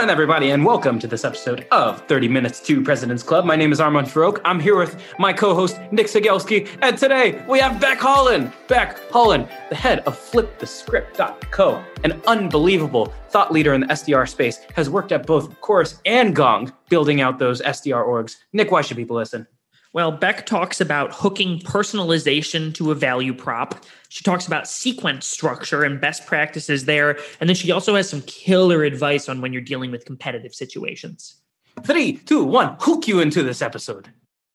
morning, everybody, and welcome to this episode of 30 Minutes to President's Club. My name is Armand Farrokh. I'm here with my co-host Nick Cegelski, and today we have Becc Holland. Becc Holland, the head of FlipTheScript.co, an unbelievable thought leader in the SDR space, has worked at both Chorus and Gong, building out those SDR orgs. Nick, why should people listen? Well, Becc talks about hooking personalization to a value prop. She talks about sequence structure and best practices there. And then she also has some killer advice on when you're dealing with competitive situations. Three, two, one, hook you into this episode.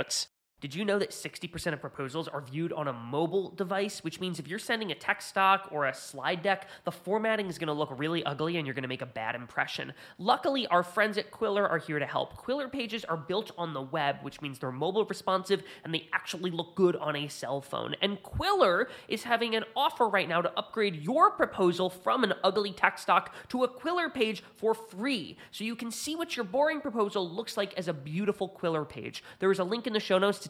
notes. Did you know that 60% of proposals are viewed on a mobile device, which means if you're sending a text stock or a slide deck, the formatting is going to look really ugly and you're going to make a bad impression. Luckily, our friends at Qwilr are here to help. Qwilr pages are built on the web, which means they're mobile responsive and they actually look good on a cell phone. And Qwilr is having an offer right now to upgrade your proposal from an ugly text stock to a Qwilr page for free. So you can see what your boring proposal looks like as a beautiful Qwilr page. There is a link in the show notes to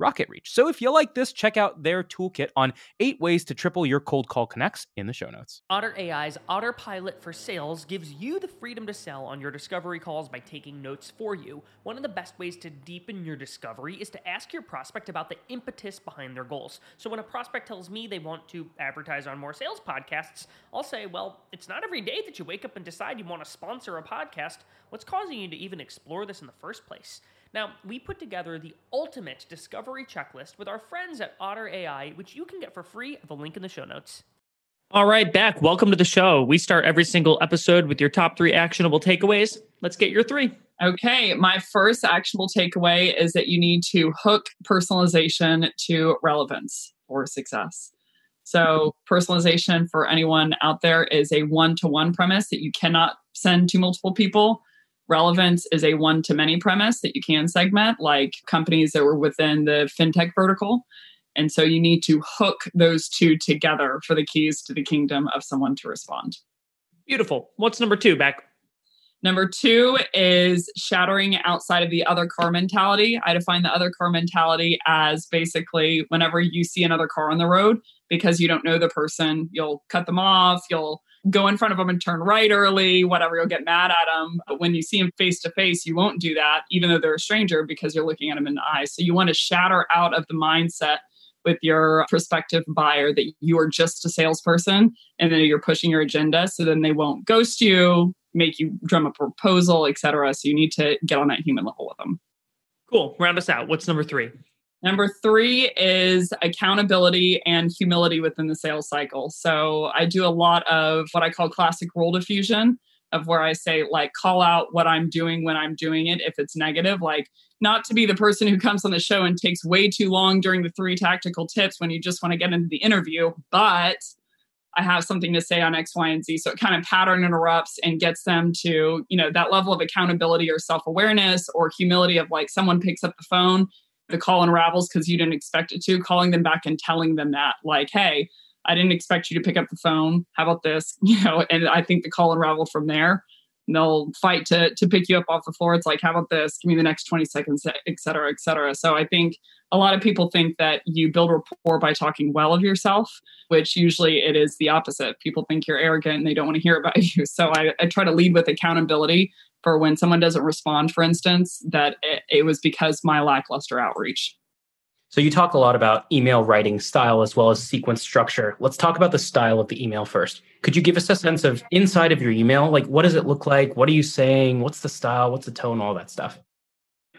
RocketReach. So if you like this, check out their toolkit on eight ways to triple your cold call connects in the show notes. Otter AI's Autopilot for Sales gives you the freedom to sell on your discovery calls by taking notes for you. One of the best ways to deepen your discovery is to ask your prospect about the impetus behind their goals. So when a prospect tells me they want to advertise on more sales podcasts, I'll say, well, it's not every day that you wake up and decide you want to sponsor a podcast. What's causing you to even explore this in the first place? Now, we put together the ultimate discovery checklist with our friends at Otter AI, which you can get for free at the link in the show notes. All right, Becc, welcome to the show. We start every single episode with your top three actionable takeaways. Let's get your three. Okay, my first actionable takeaway is that you need to hook personalization to relevance for success. So, personalization for anyone out there is a one to one premise that you cannot send to multiple people relevance is a one to many premise that you can segment, like companies that were within the fintech vertical. And so you need to hook those two together for the keys to the kingdom of someone to respond. Beautiful. What's number two, Becc? Number two is shattering outside of the other car mentality. I define the other car mentality as basically whenever you see another car on the road, because you don't know the person, you'll cut them off, you'll go in front of them and turn right early, whatever, you'll get mad at them. But when you see them face to face, you won't do that, even though they're a stranger, because you're looking at them in the eyes. So you want to shatter out of the mindset with your prospective buyer that you are just a salesperson and then you're pushing your agenda so then they won't ghost you make you drum a proposal etc so you need to get on that human level with them cool. Round us out. What's number three Number three is accountability and humility within the sales cycle. So I do a lot of what I call classic role diffusion, of where I say, like, call out what I'm doing when I'm doing it if it's negative. Like, not to be the person who comes on the show and takes way too long during the three tactical tips when you just want to get into the interview, but I have something to say on X, Y, and Z. So it kind of pattern interrupts and gets them to, you know, that level of accountability or self awareness or humility of like someone picks up the phone the call unravels because you didn't expect it to, calling them back and telling them that, like, hey, I didn't expect you to pick up the phone. How about this? You know, and I think the call unraveled from there. And they'll fight to to pick you up off the floor. It's like, how about this? Give me the next 20 seconds, et cetera, et cetera. So I think a lot of people think that you build rapport by talking well of yourself, which usually it is the opposite. People think you're arrogant and they don't want to hear about you. So I, I try to lead with accountability for when someone doesn't respond, for instance, that it, it was because my lackluster outreach. So you talk a lot about email writing style as well as sequence structure. Let's talk about the style of the email first. Could you give us a sense of inside of your email? Like what does it look like? What are you saying? What's the style? What's the tone? All that stuff.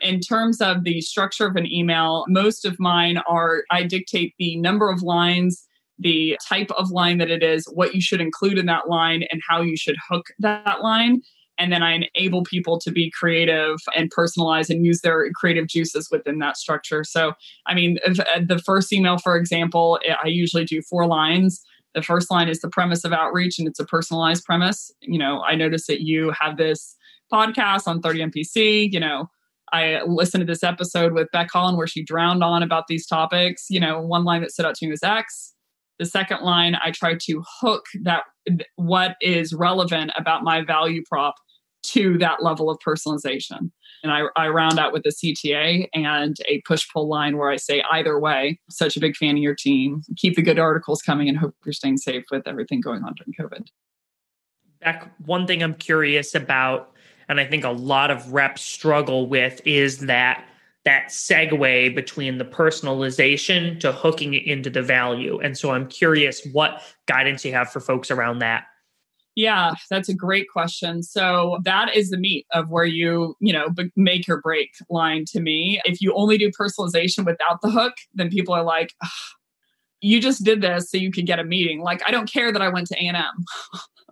In terms of the structure of an email, most of mine are I dictate the number of lines, the type of line that it is, what you should include in that line, and how you should hook that line and then I enable people to be creative and personalize and use their creative juices within that structure. So, I mean, if, uh, the first email, for example, I usually do four lines. The first line is the premise of outreach, and it's a personalized premise. You know, I notice that you have this podcast on 30 MPC. You know, I listened to this episode with Becc Holland where she drowned on about these topics. You know, one line that stood out to me was X. The second line, I try to hook that what is relevant about my value prop to that level of personalization. And I, I round out with a CTA and a push pull line where I say, either way, such a big fan of your team. Keep the good articles coming and hope you're staying safe with everything going on during COVID. Becc, one thing I'm curious about, and I think a lot of reps struggle with, is that that segue between the personalization to hooking it into the value. And so I'm curious what guidance you have for folks around that. Yeah, that's a great question. So that is the meat of where you, you know, make your break line to me. If you only do personalization without the hook, then people are like, you just did this so you could get a meeting. Like I don't care that I went to A&M.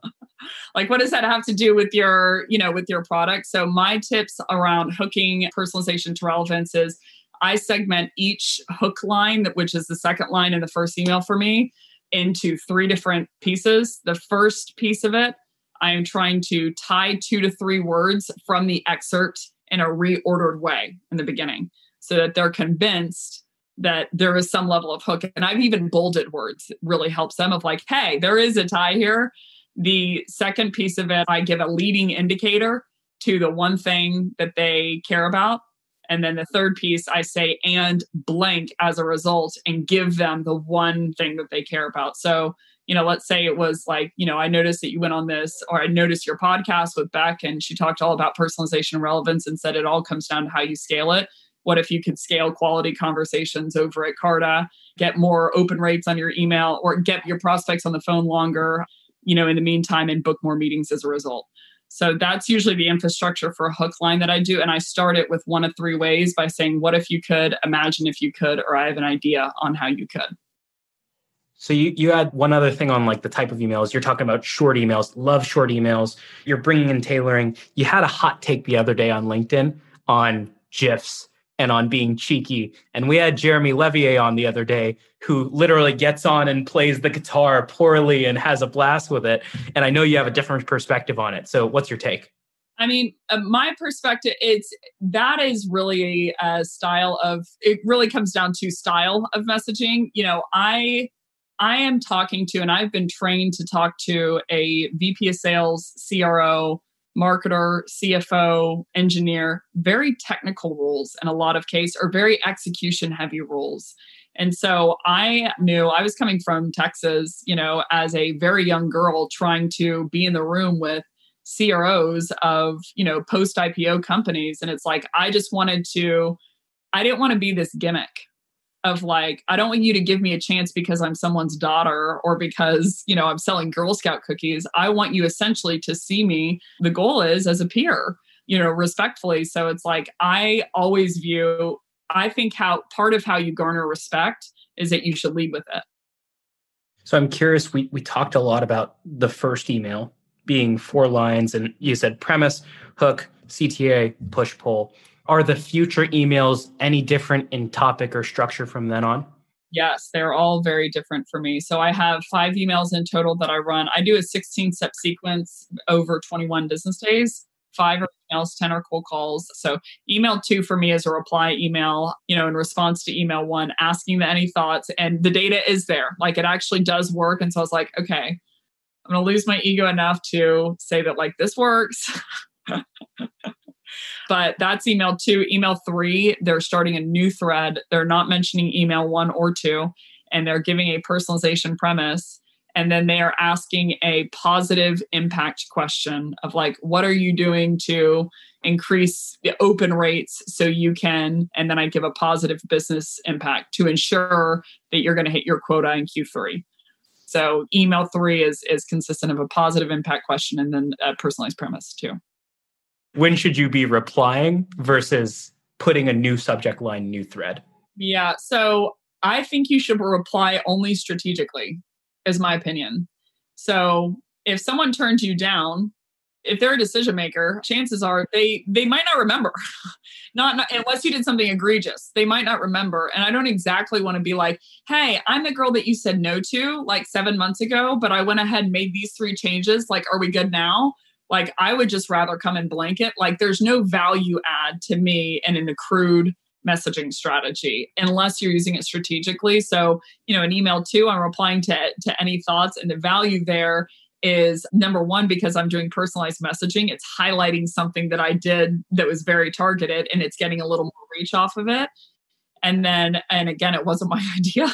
like what does that have to do with your, you know, with your product? So my tips around hooking personalization to relevance is I segment each hook line, which is the second line in the first email for me into three different pieces. The first piece of it, I am trying to tie two to three words from the excerpt in a reordered way in the beginning so that they're convinced that there is some level of hook. And I've even bolded words, it really helps them of like, hey, there is a tie here. The second piece of it, I give a leading indicator to the one thing that they care about. And then the third piece, I say, and blank as a result, and give them the one thing that they care about. So, you know, let's say it was like, you know, I noticed that you went on this, or I noticed your podcast with Becc, and she talked all about personalization and relevance and said it all comes down to how you scale it. What if you could scale quality conversations over at Carta, get more open rates on your email, or get your prospects on the phone longer, you know, in the meantime, and book more meetings as a result? So that's usually the infrastructure for a hook line that I do. And I start it with one of three ways by saying, What if you could? Imagine if you could, or I have an idea on how you could. So you, you add one other thing on like the type of emails. You're talking about short emails, love short emails. You're bringing in tailoring. You had a hot take the other day on LinkedIn on GIFs and on being cheeky. And we had Jeremy Levier on the other day who literally gets on and plays the guitar poorly and has a blast with it. And I know you have a different perspective on it. So what's your take? I mean, uh, my perspective, it's that is really a style of it really comes down to style of messaging. You know, I I am talking to and I've been trained to talk to a VP of sales, CRO, marketer, CFO, engineer, very technical roles in a lot of case or very execution heavy roles. And so I knew I was coming from Texas, you know, as a very young girl trying to be in the room with CROs of, you know, post IPO companies. And it's like, I just wanted to, I didn't want to be this gimmick of like i don't want you to give me a chance because i'm someone's daughter or because you know i'm selling girl scout cookies. I want you essentially to see me. The goal is as a peer you know respectfully. So it's like i always view i think how part of how you garner respect is that you should lead with it so i'm curious we we talked a lot about the first email being four lines and you said premise hook cta push pull are the future emails any different in topic or structure from then on? Yes, they're all very different for me. So I have five emails in total that I run. I do a 16 step sequence over 21 business days. Five emails, 10 are cold calls. So email two for me is a reply email, you know, in response to email one, asking any thoughts. And the data is there. Like it actually does work. And so I was like, okay, I'm to lose my ego enough to say that, like, this works. but that's email two. Email three, they're starting a new thread. They're not mentioning email one or two, and they're giving a personalization premise. And then they are asking a positive impact question of like, what are you doing to increase the open rates so you can, and then I give a positive business impact to ensure that you're going to hit your quota in Q3. So email three is is consistent of a positive impact question and then a personalized premise too. When should you be replying versus putting a new subject line, new thread? Yeah. So I think you should reply only strategically, is my opinion. So if someone turns you down, if they're a decision maker, chances are they they might not remember. not, not unless you did something egregious. They might not remember. And I don't exactly want to be like, "Hey, I'm the girl that you said no to like 7 months ago, but I went ahead and made these three changes. Like, are we good now?" Like, I would just rather come in blanket. Like, there's no value add to me and in the crude messaging strategy unless you're using it strategically. So, you know, an email too, I'm replying to to any thoughts and the value there is number one because i'm doing personalized messaging it's highlighting something that i did that was very targeted and it's getting a little more reach off of it. And then and again it wasn't my idea.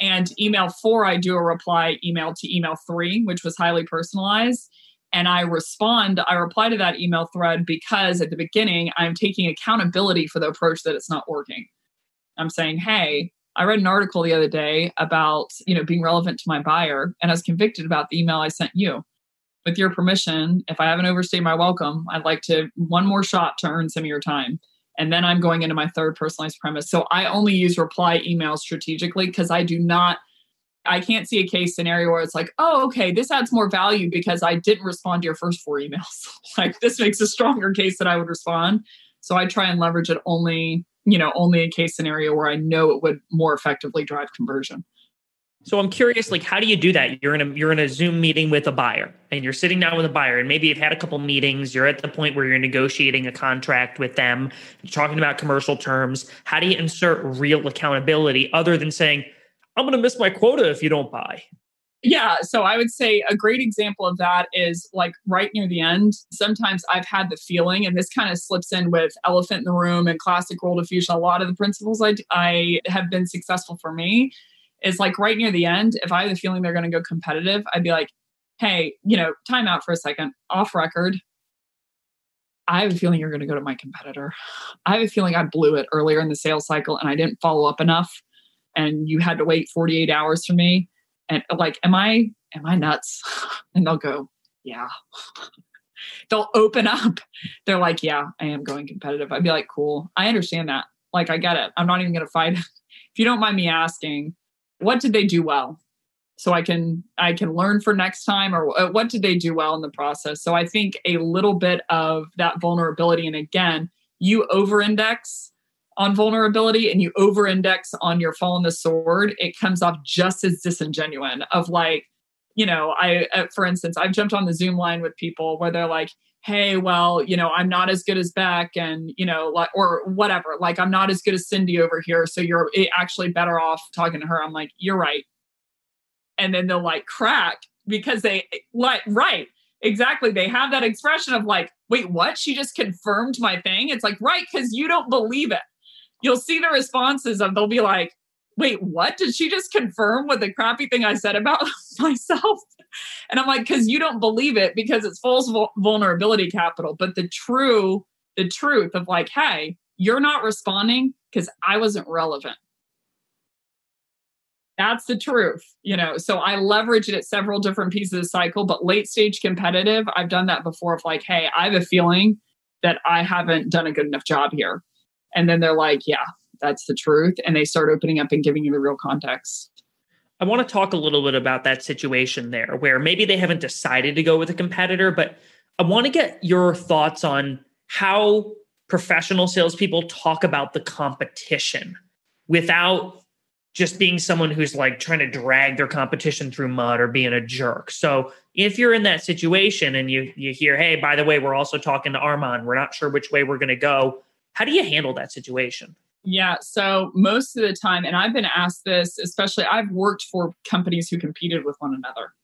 And email four i do a reply email to email three which was highly personalized and i respond i reply to that email thread because at the beginning i'm taking accountability for the approach that it's not working i'm saying hey I read an article the other day about, you know, being relevant to my buyer and I was convicted about the email I sent you. With your permission, if I haven't overstayed my welcome, I'd like to one more shot to earn some of your time. And then I'm going into my third personalized premise. So I only use reply emails strategically because I do not I can't see a case scenario where it's like, oh, okay, this adds more value because I didn't respond to your first four emails. like this makes a stronger case that I would respond. So I try and leverage it only you know only a case scenario where i know it would more effectively drive conversion so i'm curious like how do you do that you're in a you're in a zoom meeting with a buyer and you're sitting down with a buyer and maybe you've had a couple meetings you're at the point where you're negotiating a contract with them talking about commercial terms how do you insert real accountability other than saying i'm going to miss my quota if you don't buy yeah. So I would say a great example of that is like right near the end. Sometimes I've had the feeling, and this kind of slips in with elephant in the room and classic role diffusion. A lot of the principles I, I have been successful for me is like right near the end. If I have the feeling they're going to go competitive, I'd be like, hey, you know, time out for a second, off record. I have a feeling you're going to go to my competitor. I have a feeling I blew it earlier in the sales cycle and I didn't follow up enough. And you had to wait 48 hours for me. And like am i am i nuts? And they'll go yeah. They'll open up. They're like yeah i am going competitive. I'd be like cool. I understand that. Like i get it. I'm not even going to fight. If you don't mind me asking what did they do well? So i can i can learn for next time or uh, what did they do well in the process? So i think a little bit of that vulnerability and again you over index on vulnerability and you over index on your fall on the sword, it comes off just as disingenuous of like, you know, I, uh, for instance, I've jumped on the Zoom line with people where they're like, hey, well, you know, I'm not as good as Becc and, you know, like, or whatever, like, I'm not as good as Cindy over here. So you're actually better off talking to her. I'm like, you're right. And then they'll like crack because they, eh, like, right exactly they have that expression of like wait what she just confirmed my thing it's like right because you don't believe it you'll see the responses of they'll be like, wait, what? Did she just confirm what the crappy thing I said about myself? And I'm like, because you don't believe it because it's false vulnerability capital. But the true, the truth of like, hey, you're not responding because I wasn't relevant. That's the truth, you know. So I leverage it at several different pieces of the cycle, but late stage competitive, I've done that before of like, hey, I have a feeling that I haven't done a good enough job here. And then they're like, yeah, that's the truth. And they start opening up and giving you the real context. I want to talk a little bit about that situation there where maybe they haven't decided to go with a competitor, but I want to get your thoughts on how professional salespeople talk about the competition without just being someone who's like trying to drag their competition through mud or being a jerk. So if you're in that situation and you you hear, hey, by the way, we're also talking to Armand, we're not sure which way we're going to go. How do you handle that situation? Yeah. So most of the time, and I've been asked this, especially I've worked for companies who competed with one another.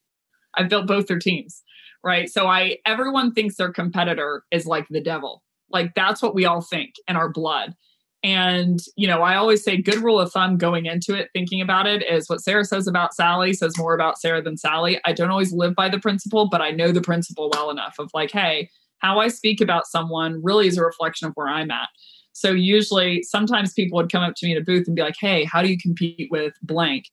I've built both their teams, right? So I everyone thinks their competitor is like the devil. Like that's what we all think in our blood. And, you know, I always say good rule of thumb going into it, thinking about it is what Sarah says about Sally says more about Sarah than Sally. I don't always live by the principle, but I know the principle well enough of like, hey, how I speak about someone really is a reflection of where I'm at. So usually sometimes people would come up to me in a booth and be like, hey, how do you compete with blank?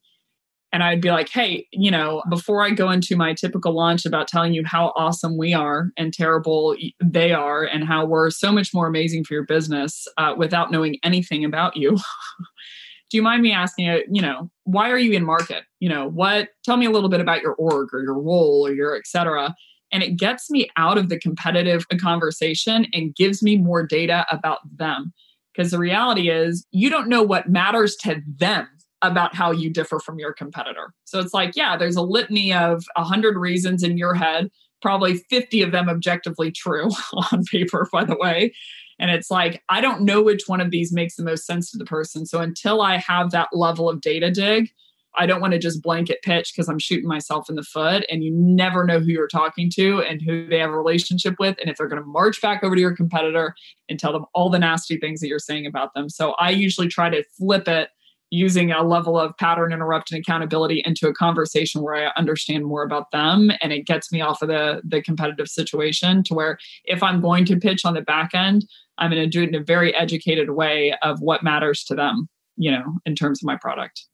and I'd be like, hey, you know, before I go into my typical launch about telling you how awesome we are and terrible they are, and how we're so much more amazing for your business uh, without knowing anything about you. Do you mind me asking you, you know, why are you in market? You know, what, tell me a little bit about your org or your role or your et cetera. And it gets me out of the competitive conversation and gives me more data about them. Because the reality is, you don't know what matters to them about how you differ from your competitor. So it's like, yeah, there's a litany of 100 reasons in your head, probably 50 of them objectively true on paper, by the way. And it's like, I don't know which one of these makes the most sense to the person. So until I have that level of data dig, I don't want to just blanket pitch because I'm shooting myself in the foot and you never know who you're talking to and who they have a relationship with and if they're going to march back over to your competitor and tell them all the nasty things that you're saying about them. So I usually try to flip it using a level of pattern interrupt and accountability into a conversation where I understand more about them and it gets me off of the the competitive situation to where if I'm going to pitch on the back end, I'm going to do it in a very educated way of what matters to them, you know, in terms of my product.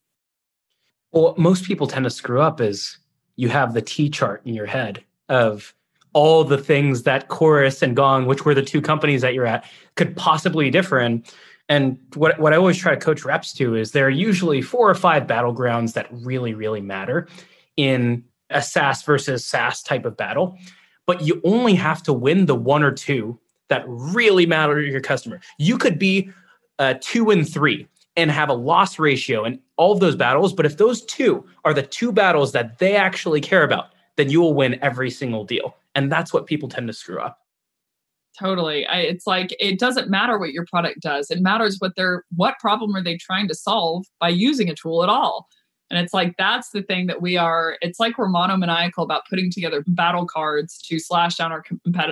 Well, most people tend to screw up is you have the T chart in your head of all the things that Chorus and Gong, which were the two companies that you're at, could possibly differ in. And what, what I always try to coach reps to is there are usually four or five battlegrounds that really, really matter in a SaaS versus SaaS type of battle. But you only have to win the one or two that really matter to your customer. You could be uh, two and three and have a loss ratio in all of those battles. But if those two are the two battles that they actually care about, then you will win every single deal. And that's what people tend to screw up totally I, it's like it doesn't matter what your product does it matters what they're what problem are they trying to solve by using a tool at all and it's like that's the thing that we are it's like we're monomaniacal about putting together battle cards to slash down our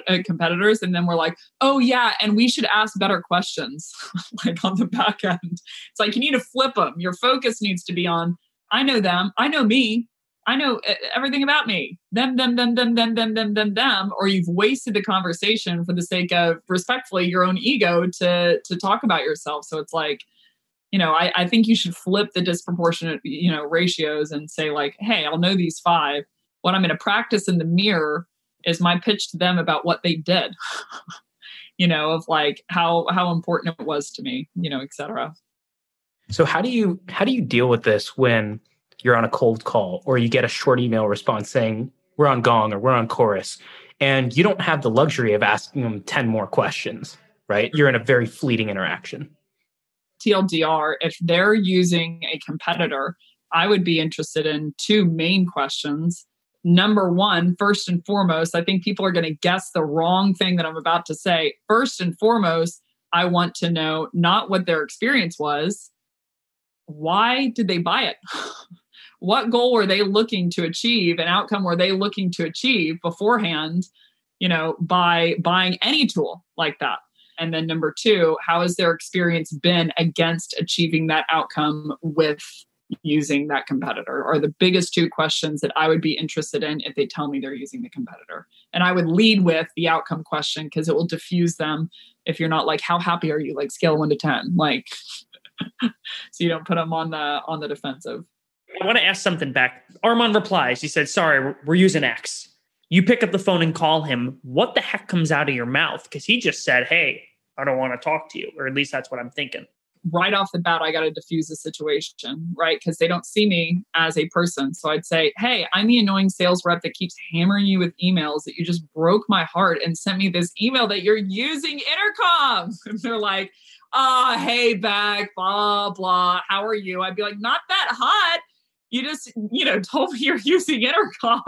uh, competitors and then we're like oh yeah and we should ask better questions like on the back end it's like you need to flip them your focus needs to be on i know them i know me I know everything about me. Them, them, them, them, them, them, them, them, them. Or you've wasted the conversation for the sake of respectfully your own ego to to talk about yourself. So it's like, you know, I, I think you should flip the disproportionate, you know, ratios and say like, hey, I'll know these five. What I'm going to practice in the mirror is my pitch to them about what they did. you know, of like how how important it was to me, you know, etc. So how do you how do you deal with this when you're on a cold call or you get a short email response saying we're on gong or we're on chorus and you don't have the luxury of asking them 10 more questions right you're in a very fleeting interaction tldr if they're using a competitor i would be interested in two main questions. Number one first and foremost i think people are going to guess the wrong thing that i'm about to say. First and foremost i want to know not what their experience was. Why did they buy it? What goal were they looking to achieve? An outcome were they looking to achieve beforehand you know by buying any tool like that and then number two how has their experience been against achieving that outcome with using that competitor are the biggest two questions that i would be interested in if they tell me they're using the competitor and i would lead with the outcome question because it will diffuse them if you're not like how happy are you like scale 1 to 10 like so you don't put them on the on the defensive I want to ask something back. Armand replies. He said, Sorry, we're using X. You pick up the phone and call him. What the heck comes out of your mouth? Because he just said, Hey, I don't want to talk to you. Or at least that's what I'm thinking. Right off the bat, I got to diffuse the situation, right? Because they don't see me as a person. So I'd say, Hey, I'm the annoying sales rep that keeps hammering you with emails that you just broke my heart and sent me this email that you're using intercom. And they're like, Ah, oh, hey, back, blah, blah. How are you? I'd be like, Not that hot you just, you know, told me you're using intercom.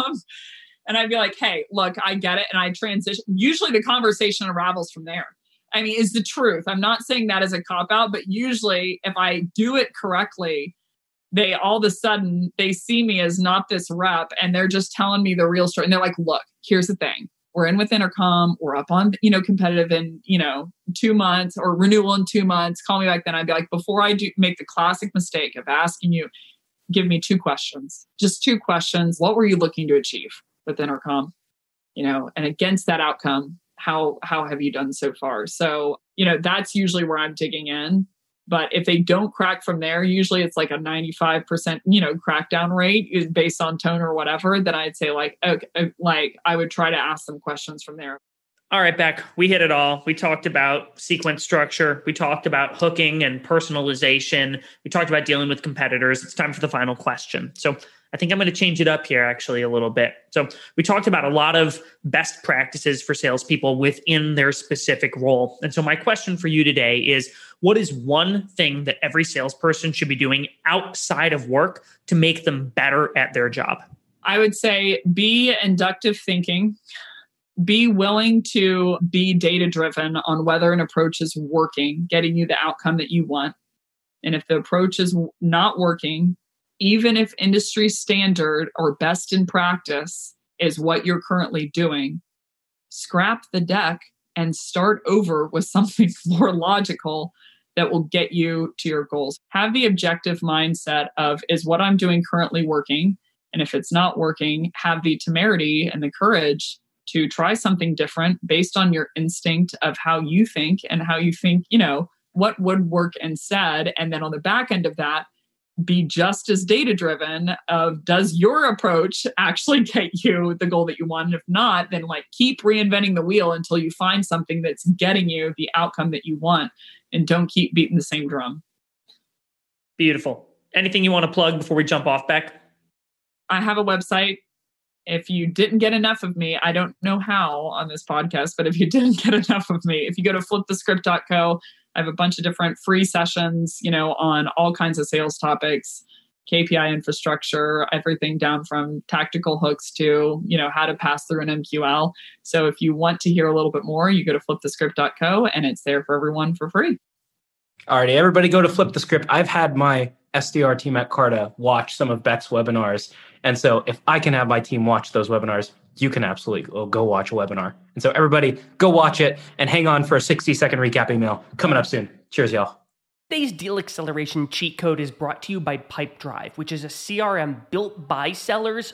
And I'd be like, hey, look, I get it. And I transition. Usually the conversation unravels from there. I mean, is the truth. I'm not saying that as a cop out, but usually if I do it correctly, they all of a sudden they see me as not this rep and they're just telling me the real story and they're like look here's the thing we're in with intercom we're up on you know competitive in you know two months or renewal in two months call me back then i'd be like before i do make the classic mistake of asking you give me two questions just two questions what were you looking to achieve with intercom you know and against that outcome how how have you done so far so you know that's usually where i'm digging in but if they don't crack from there, usually it's like a 95%, you know, crackdown rate based on tone or whatever. Then I'd say like, okay, uh, like I would try to ask them questions from there. All right, Becc, we hit it all. We talked about sequence structure. We talked about hooking and personalization. We talked about dealing with competitors. It's time for the final question. So I think I'm going to change it up here actually a little bit. So we talked about a lot of best practices for salespeople within their specific role. And so my question for you today is what is one thing that every salesperson should be doing outside of work to make them better at their job? I would say be inductive thinking. Be willing to be data driven on whether an approach is working, getting you the outcome that you want. And if the approach is not working, even if industry standard or best in practice is what you're currently doing, scrap the deck and start over with something more logical that will get you to your goals. Have the objective mindset of is what I'm doing currently working? And if it's not working, have the temerity and the courage to try something different based on your instinct of how you think and how you think, you know, what would work said. And then on the back end of that, be just as data driven of does your approach actually get you the goal that you want? And if not then like keep reinventing the wheel until you find something that's getting you the outcome that you want and don't keep beating the same drum. Beautiful. Anything you want to plug before we jump off Becc? I have a website. If you didn't get enough of me i don't know how on this podcast but if you didn't get enough of me if you go to flipthescript.co I have a bunch of different free sessions, you know, on all kinds of sales topics, KPI infrastructure, everything down from tactical hooks to, you know, how to pass through an MQL. So if you want to hear a little bit more, you go to flipthescript.co and it's there for everyone for free. Alrighty, everybody go to Flip the Script. I've had my SDR team at Carta watch some of Becc's webinars. And so if I can have my team watch those webinars, you can absolutely go watch a webinar. And so everybody go watch it and hang on for a 60 second recap email coming up soon. Cheers, y'all. Today's deal acceleration cheat code is brought to you by Pipedrive, which is a CRM built by sellers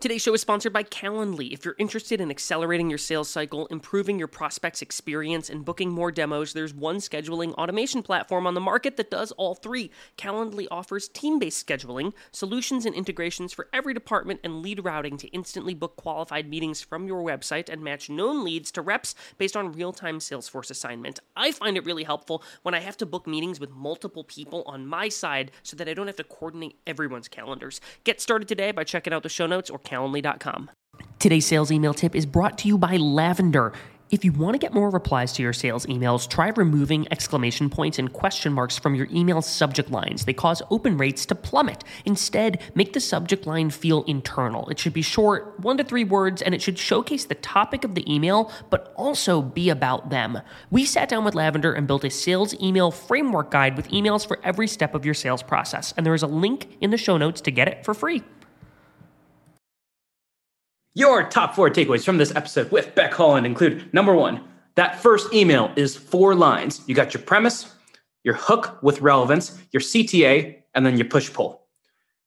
Today's show is sponsored by Calendly. If you're interested in accelerating your sales cycle, improving your prospects' experience, and booking more demos, there's one scheduling automation platform on the market that does all three. Calendly offers team based scheduling, solutions and integrations for every department, and lead routing to instantly book qualified meetings from your website and match known leads to reps based on real time Salesforce assignment. I find it really helpful when I have to book meetings with multiple people on my side so that I don't have to coordinate everyone's calendars. Get started today by checking out the show notes or calendly.com. Today's sales email tip is brought to you by Lavender. If you want to get more replies to your sales emails, try removing exclamation points and question marks from your email subject lines. They cause open rates to plummet. Instead, make the subject line feel internal. It should be short, one to three words, and it should showcase the topic of the email, but also be about them. We sat down with Lavender and built a sales email framework guide with emails for every step of your sales process. And there is a link in the show notes to get it for free. Your top four takeaways from this episode with Becc Holland include number one, that first email is four lines. You got your premise, your hook with relevance, your CTA, and then your push pull.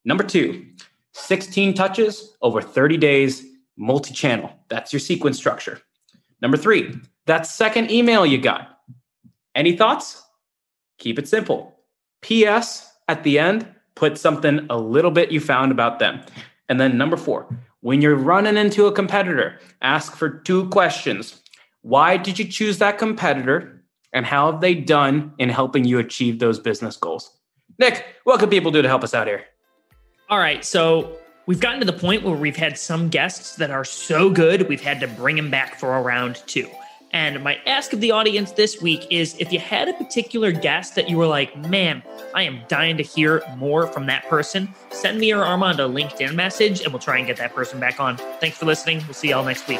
Number two, 16 touches over 30 days, multi channel. That's your sequence structure. Number three, that second email you got. Any thoughts? Keep it simple. P.S. at the end, put something a little bit you found about them. And then number four, when you're running into a competitor, ask for two questions. Why did you choose that competitor? And how have they done in helping you achieve those business goals? Nick, what can people do to help us out here? All right. So We've gotten to the point where we've had some guests that are so good, we've had to bring them back for a round two. And my ask of the audience this week is if you had a particular guest that you were like, man, I am dying to hear more from that person, send me or Armand a LinkedIn message and we'll try and get that person back on. Thanks for listening. We'll see y'all next week.